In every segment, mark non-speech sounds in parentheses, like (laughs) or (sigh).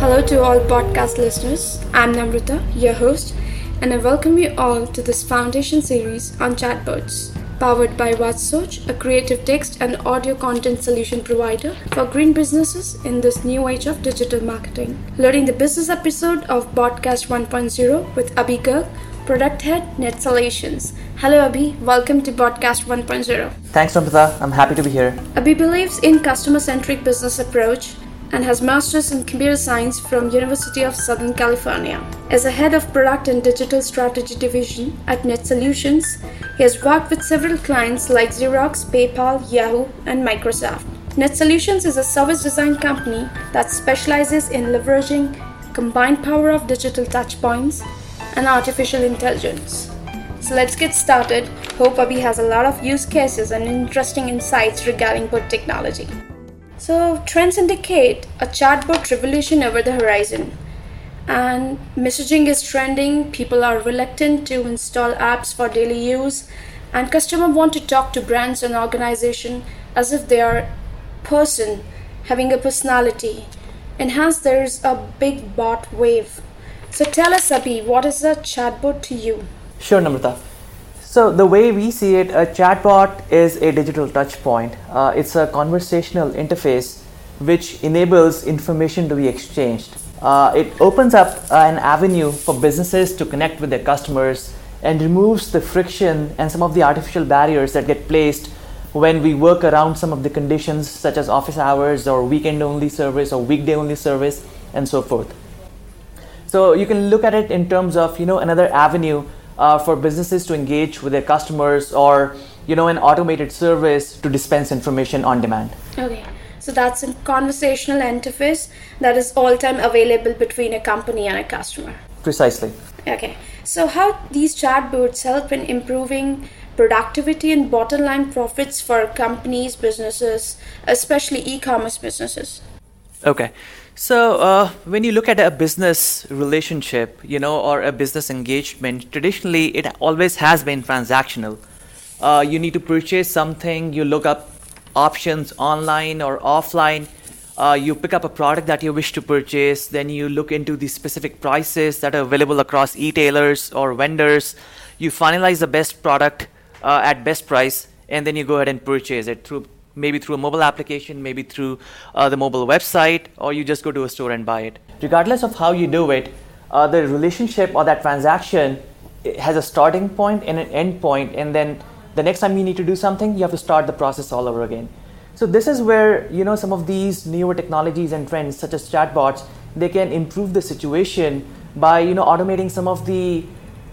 Hello to all podcast listeners. I'm Namrata, your host, and I welcome you all to this foundation series on chatbots. Powered by WhatSoch, a creative text and audio content solution provider for green businesses in this new age of digital marketing. Loading the business episode of Botcast 1.0 with Abhi Garg, Product Head, Net Solutions. Hello, Abhi. Welcome to Botcast 1.0. Thanks, Namrata. I'm happy to be here. Abhi believes in customer-centric business approach and has masters in computer science from University of Southern California. As a head of product and digital strategy division at Net Solutions, he has worked with several clients like Xerox, PayPal, Yahoo, and Microsoft. Net Solutions is a service design company that specializes in leveraging combined power of digital touchpoints and artificial intelligence. So let's get started. Hope Abhi has a lot of use cases and interesting insights regarding both technology. So, trends indicate a chatbot revolution over the horizon. And messaging is trending, people are reluctant to install apps for daily use, and customers want to talk to brands and organizations as if they are person having a personality. And hence there's a big bot wave. So tell us Abhi, what is a chatbot to you? Sure, Namrata. So the way we see it, a chatbot is a digital touch point. Uh, it's a conversational interface which enables information to be exchanged. Uh, it opens up an avenue for businesses to connect with their customers and removes the friction and some of the artificial barriers that get placed when we work around some of the conditions such as office hours or weekend only service or weekday only service and so forth. So you can look at it in terms of you know another avenue uh, for businesses to engage with their customers or you know an automated service to dispense information on demand. Okay. So that's a conversational interface that is all time available between a company and a customer. Precisely. Okay. So how these chatbots help in improving productivity and bottom line profits for companies businesses especially e-commerce businesses? Okay so, uh, when you look at a business relationship, you know, or a business engagement, traditionally it always has been transactional. Uh, you need to purchase something, you look up options online or offline, uh, you pick up a product that you wish to purchase, then you look into the specific prices that are available across e-tailers or vendors, you finalize the best product uh, at best price, and then you go ahead and purchase it through maybe through a mobile application, maybe through uh, the mobile website, or you just go to a store and buy it. Regardless of how you do it, uh, the relationship or that transaction has a starting point and an end point, and then the next time you need to do something, you have to start the process all over again. So this is where you know some of these newer technologies and trends, such as chatbots, they can improve the situation by you know automating some of the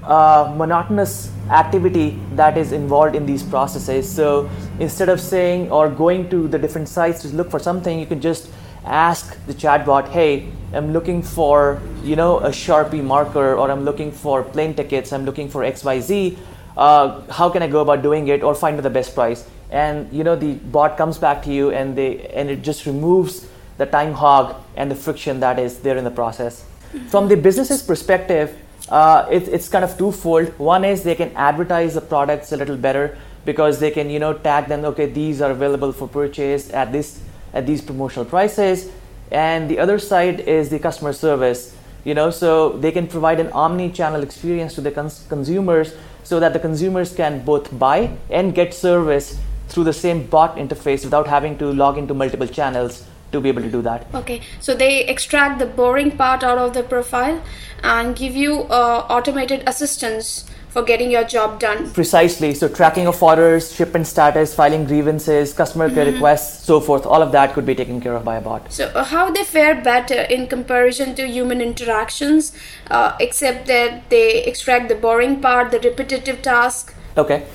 uh, monotonous activity that is involved in these processes. So instead of saying or going to the different sites to look for something, you can just ask the chatbot, "Hey, I'm looking for you know a Sharpie marker, or I'm looking for plane tickets, I'm looking for X Y Z. Uh, how can I go about doing it, or find the best price?" And you know the bot comes back to you, and they and it just removes the time hog and the friction that is there in the process. From the business's perspective, uh, it, it's kind of twofold. One is they can advertise the products a little better because they can you know tag them. Okay, these are available for purchase at this at these promotional prices. And the other side is the customer service. You know, so they can provide an omni-channel experience to the cons- consumers so that the consumers can both buy and get service through the same bot interface without having to log into multiple channels to be able to do that. Okay, so they extract the boring part out of the profile and give you uh, automated assistance for getting your job done. Precisely. So tracking of orders, shipment status, filing grievances, customer care mm-hmm. requests, so forth. All of that could be taken care of by a bot. So uh, how they fare better in comparison to human interactions, uh, except that they extract the boring part, the repetitive task. Okay.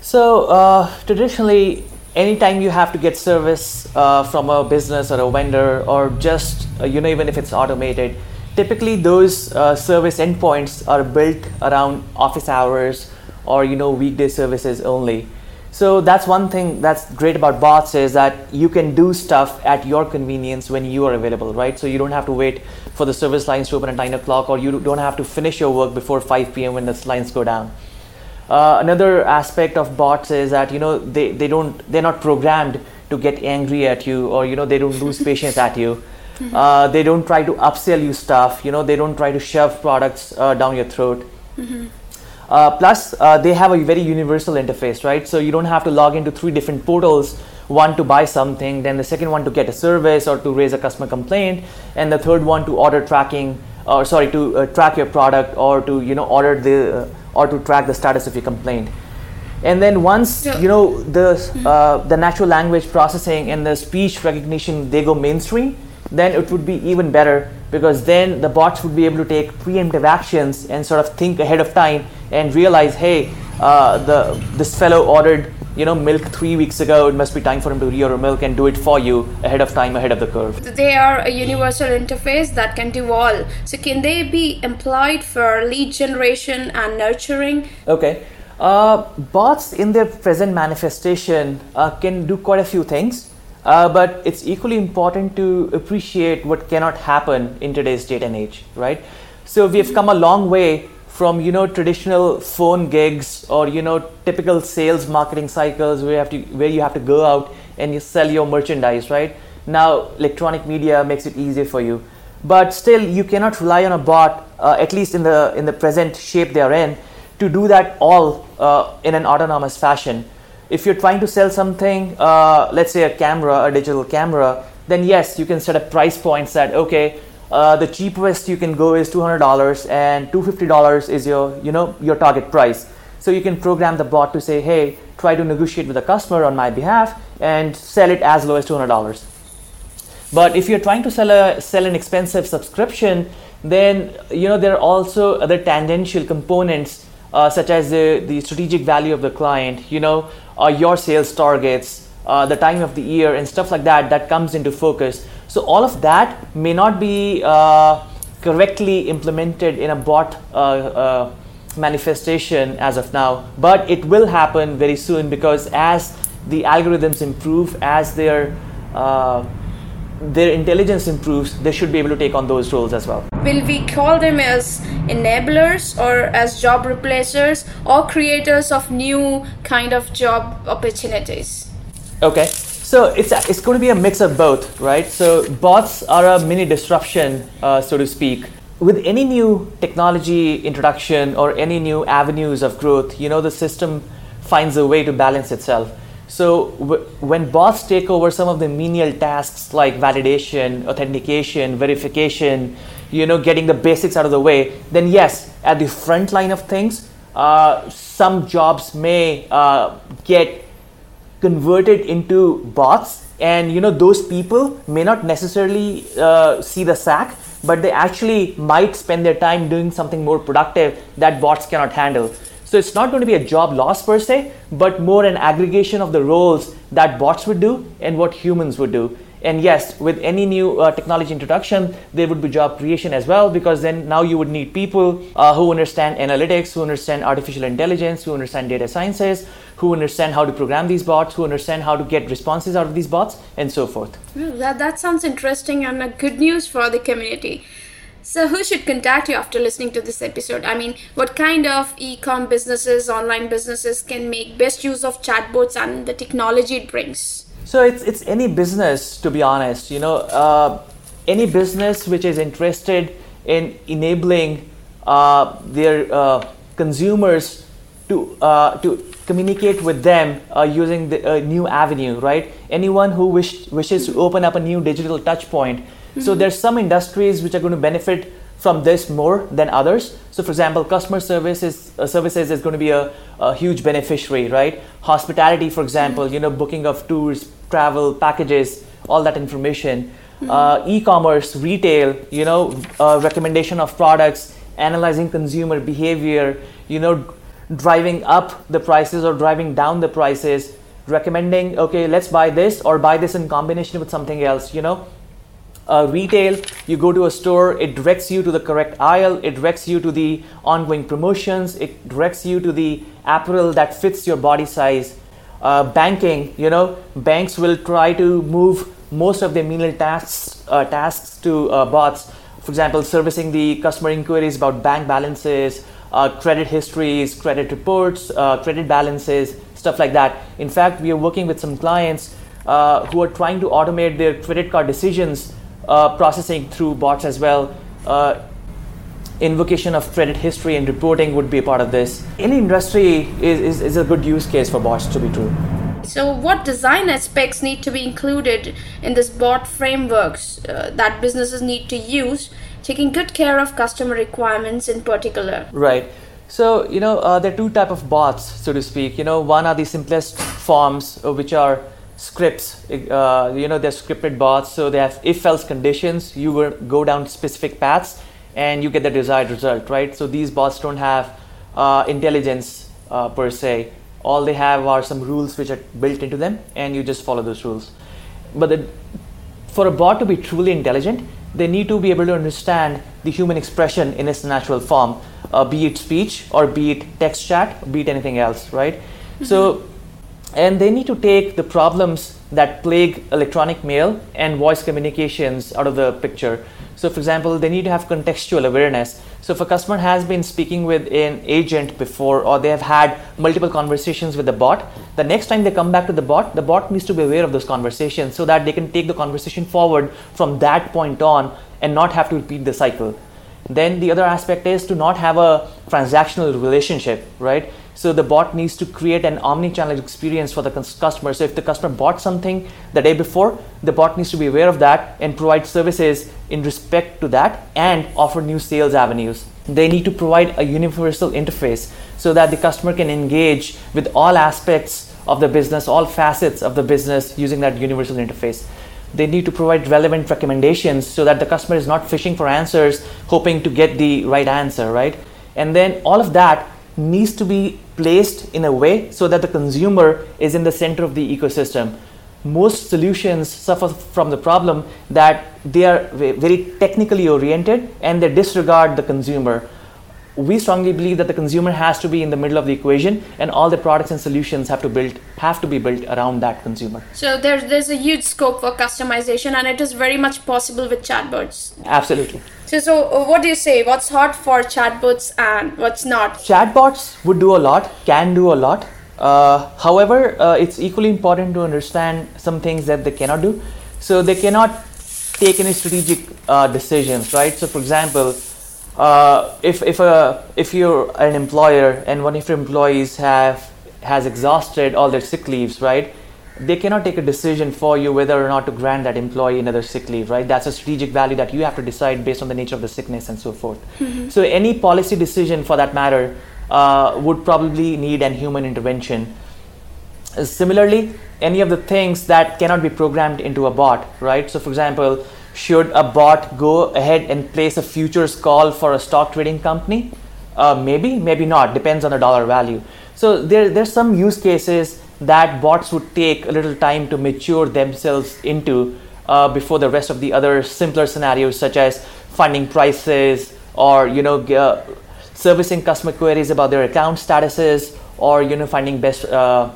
So uh, traditionally, anytime you have to get service uh, from a business or a vendor or just uh, you know even if it's automated typically those uh, service endpoints are built around office hours or you know weekday services only. So that's one thing that's great about bots is that you can do stuff at your convenience when you are available right? So you don't have to wait for the service lines to open at 9 o'clock or you don't have to finish your work before 5 p.m when the lines go down uh, another aspect of bots is that you know they, they don't they're not programmed to get angry at you or you know they don't lose patience at you Mm-hmm. (laughs) Uh, they don't try to upsell you stuff. You know, they don't try to shove products uh, down your throat. Mm-hmm. Uh, plus, uh, they have a very universal interface, right? So you don't have to log into three different portals one to buy something, then the second one to get a service or to raise a customer complaint, and the third one to order tracking or sorry to uh, track your product or to you know order the uh, or to track the status of your complaint. And then once you know the uh, the natural language processing and the speech recognition they go mainstream, then it would be even better because then the bots would be able to take preemptive actions and sort of think ahead of time and realize, hey, uh, the this fellow ordered you know milk three weeks ago. It must be time for him to reorder milk and do it for you ahead of time, ahead of the curve. They are a universal interface that can do all. So can they be employed for lead generation and nurturing? Okay. Uh, bots in their present manifestation uh, can do quite a few things. Uh, but it's equally important to appreciate what cannot happen in today's date and age, right? So we've come a long way from you know traditional phone gigs or you know typical sales marketing cycles where you have to where you have to go out and you sell your merchandise, right? Now electronic media makes it easier for you, but still you cannot rely on a bot, uh, at least in the in the present shape they are in, to do that all uh, in an autonomous fashion if you're trying to sell something, uh, let's say a camera, a digital camera, then yes, you can set up price points that okay, uh, the cheapest you can go is $200 and $250 is your you know your target price. So you can program the bot to say, hey, try to negotiate with the customer on my behalf and sell it as low as $200. But if you're trying to sell a sell an expensive subscription, then you know there are also other tangential components uh, such as the, the strategic value of the client, you know, uh, your sales targets, uh, the time of the year, and stuff like that, that comes into focus. So, all of that may not be uh, correctly implemented in a bot uh, uh, manifestation as of now, but it will happen very soon because as the algorithms improve, as their their intelligence improves, they should be able to take on those roles as well. Will we call them as enablers or as job replacers or creators of new kind of job opportunities? Okay. So it's, it's going to be a mix of both, right? So bots are a mini disruption, uh, so to speak. With any new technology introduction or any new avenues of growth, you know, the system finds a way to balance itself. So w- when bots take over some of the menial tasks like validation, authentication, verification, you know, getting the basics out of the way, then yes, at the front line of things, uh, some jobs may uh, get converted into bots, and you know those people may not necessarily uh, see the sack, but they actually might spend their time doing something more productive that bots cannot handle. So it's not going to be a job loss per se, but more an aggregation of the roles that bots would do and what humans would do. And yes, with any new uh, technology introduction, there would be job creation as well because then now you would need people uh, who understand analytics, who understand artificial intelligence, who understand data sciences, who understand how to program these bots, who understand how to get responses out of these bots, and so forth. that, that sounds interesting and a good news for the community. So, who should contact you after listening to this episode? I mean, what kind of e com businesses, online businesses can make best use of chatbots and the technology it brings? So, it's, it's any business, to be honest. You know, uh, any business which is interested in enabling uh, their uh, consumers to, uh, to communicate with them uh, using the new avenue, right? Anyone who wish, wishes to open up a new digital touch point Mm-hmm. So there's some industries which are going to benefit from this more than others. So, for example, customer services uh, services is going to be a, a, huge beneficiary, right? Hospitality, for example, mm-hmm. you know, booking of tours, travel packages, all that information. Mm-hmm. Uh, e-commerce, retail, you know, uh, recommendation of products, analyzing consumer behavior, you know, driving up the prices or driving down the prices, recommending, okay, let's buy this or buy this in combination with something else, you know uh, retail, you go to a store, it directs you to the correct aisle, it directs you to the ongoing promotions, it directs you to the apparel that fits your body size. Uh, banking, you know, banks will try to move most of their menial tasks uh, tasks to uh, bots. For example, servicing the customer inquiries about bank balances, uh, credit histories, credit reports, uh, credit balances, stuff like that. In fact, we are working with some clients who are trying to automate their credit card decisions uh, processing through bots as well. Invocation of credit history and reporting would be a part of this. Any industry is, is, is a good use case for bots to be true. So, what design aspects need to be included in this bot frameworks uh, that businesses need to use, taking good care of customer requirements in particular? Right. So, you know, uh, there are two type of bots, so to speak. You know, one are the simplest forms, uh, which are scripts. Uh, you know, they're scripted bots, so they have if-else conditions. You will go down specific paths, and you get the desired result, right? So these bots don't have uh, intelligence uh, per se. All they have are some rules which are built into them, and you just follow those rules. But the, for a bot to be truly intelligent, they need to be able to understand the human expression in its natural form, uh, be it speech or be it text chat, be it anything else, right? Mm-hmm. So, and they need to take the problems that plague electronic mail and voice communications out of the picture. So, for example, they need to have contextual awareness. So, if a customer has been speaking with an agent before, or they have had multiple conversations with the bot, the next time they come back to the bot, the bot needs to be aware of those conversations so that they can take the conversation forward from that point on and not have to repeat the cycle. Then the other aspect is to not have a transactional relationship, right? So the bot needs to create an omni-channel experience for the customer. So if the customer bought something the day before, the bot needs to be aware of that and provide services in respect to that and offer new sales avenues. They need to provide a universal interface so that the customer can engage with all aspects of the business, all facets of the business using that universal interface. They need to provide relevant recommendations so that the customer is not fishing for answers, hoping to get the right answer, right? And then all of that needs to be placed in a way so that the consumer is in the center of the ecosystem. Most solutions suffer from the problem that they are very technically oriented and they disregard the consumer. We strongly believe that the consumer has to be in the middle of the equation and all the products and solutions have to build have to be built around that consumer. So there's there's a huge scope for customization and it is very much possible with chatbots. Absolutely. So, so uh, what do you say? What's hot for chatbots and what's not? Chatbots would do a lot, can do a lot. Uh, however, uh, it's equally important to understand some things that they cannot do. So they cannot take any strategic uh, decisions, right? So, for example, uh, if if a if you're an employer and one of your employees have has exhausted all their sick leaves, right? They cannot take a decision for you whether or not to grant that employee another sick leave, right? That's a strategic value that you have to decide based on the nature of the sickness and so forth. Mm-hmm. So, any policy decision for that matter uh, would probably need an human intervention. Uh, similarly, any of the things that cannot be programmed into a bot, right? So, for example, should a bot go ahead and place a futures call for a stock trading company? Uh, maybe, maybe not, depends on the dollar value. So, there, there's some use cases that bots would take a little time to mature themselves into uh, before the rest of the other simpler scenarios such as finding prices or you know uh, servicing customer queries about their account statuses or you know finding best uh,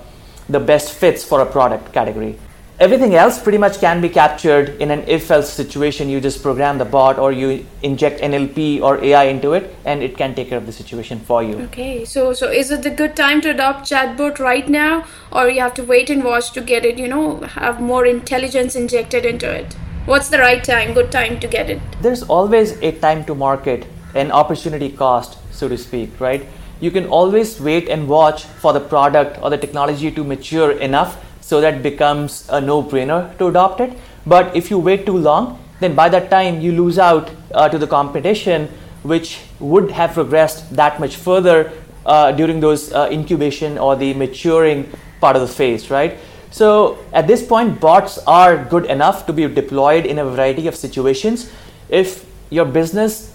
the best fits for a product category everything else pretty much can be captured in an if else situation. You just program the bot or you inject nlp or ai into it and it can take care of the situation for you. Okay so so is it the good time to adopt chatbot right now or you have to wait and watch to get it you know have more intelligence injected into it? What's the right time good time to get it? There's always a time to market an opportunity cost so to speak right? You can always wait and watch for the product or the technology to mature enough so that becomes a no-brainer to adopt it. But if you wait too long, then by that time you lose out uh, to the competition, which would have progressed that much further uh, during those uh, incubation or the maturing part of the phase, right? So at this point, bots are good enough to be deployed in a variety of situations. If your business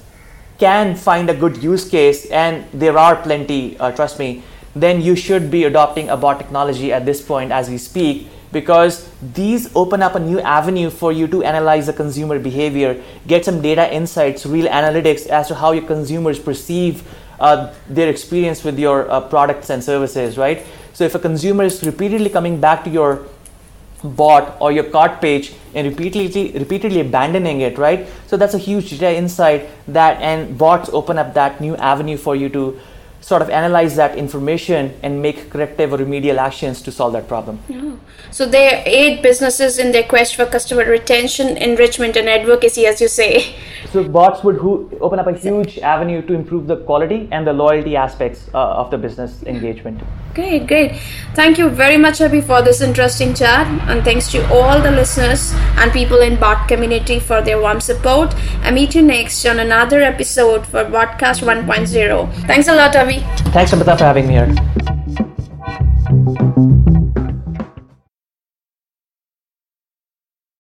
can find a good use case, and there are plenty, uh, trust me, then you should be adopting a bot technology at this point as we speak because these open up a new avenue for you to analyze the consumer behavior, get some data insights, real analytics as to how your consumers perceive uh, their experience with your uh, products and services, right? So if a consumer is repeatedly coming back to your bot or your cart page and repeatedly repeatedly abandoning it right so that's a huge data insight that and bots open up that new avenue for you to sort of analyze that information and make corrective or remedial actions to solve that problem. Oh. So they aid businesses in their quest for customer retention, enrichment, and advocacy, as you say. So bots would open up a huge avenue to improve the quality and the loyalty aspects uh, of the business engagement. Great, great. Thank you very much, Abhi, for this interesting chat, and thanks to all the listeners and people in bot community for their warm support. I meet you next on another episode for Botcast 1.0. Thanks a lot, Abhi. Thanks, Amita, for having me here.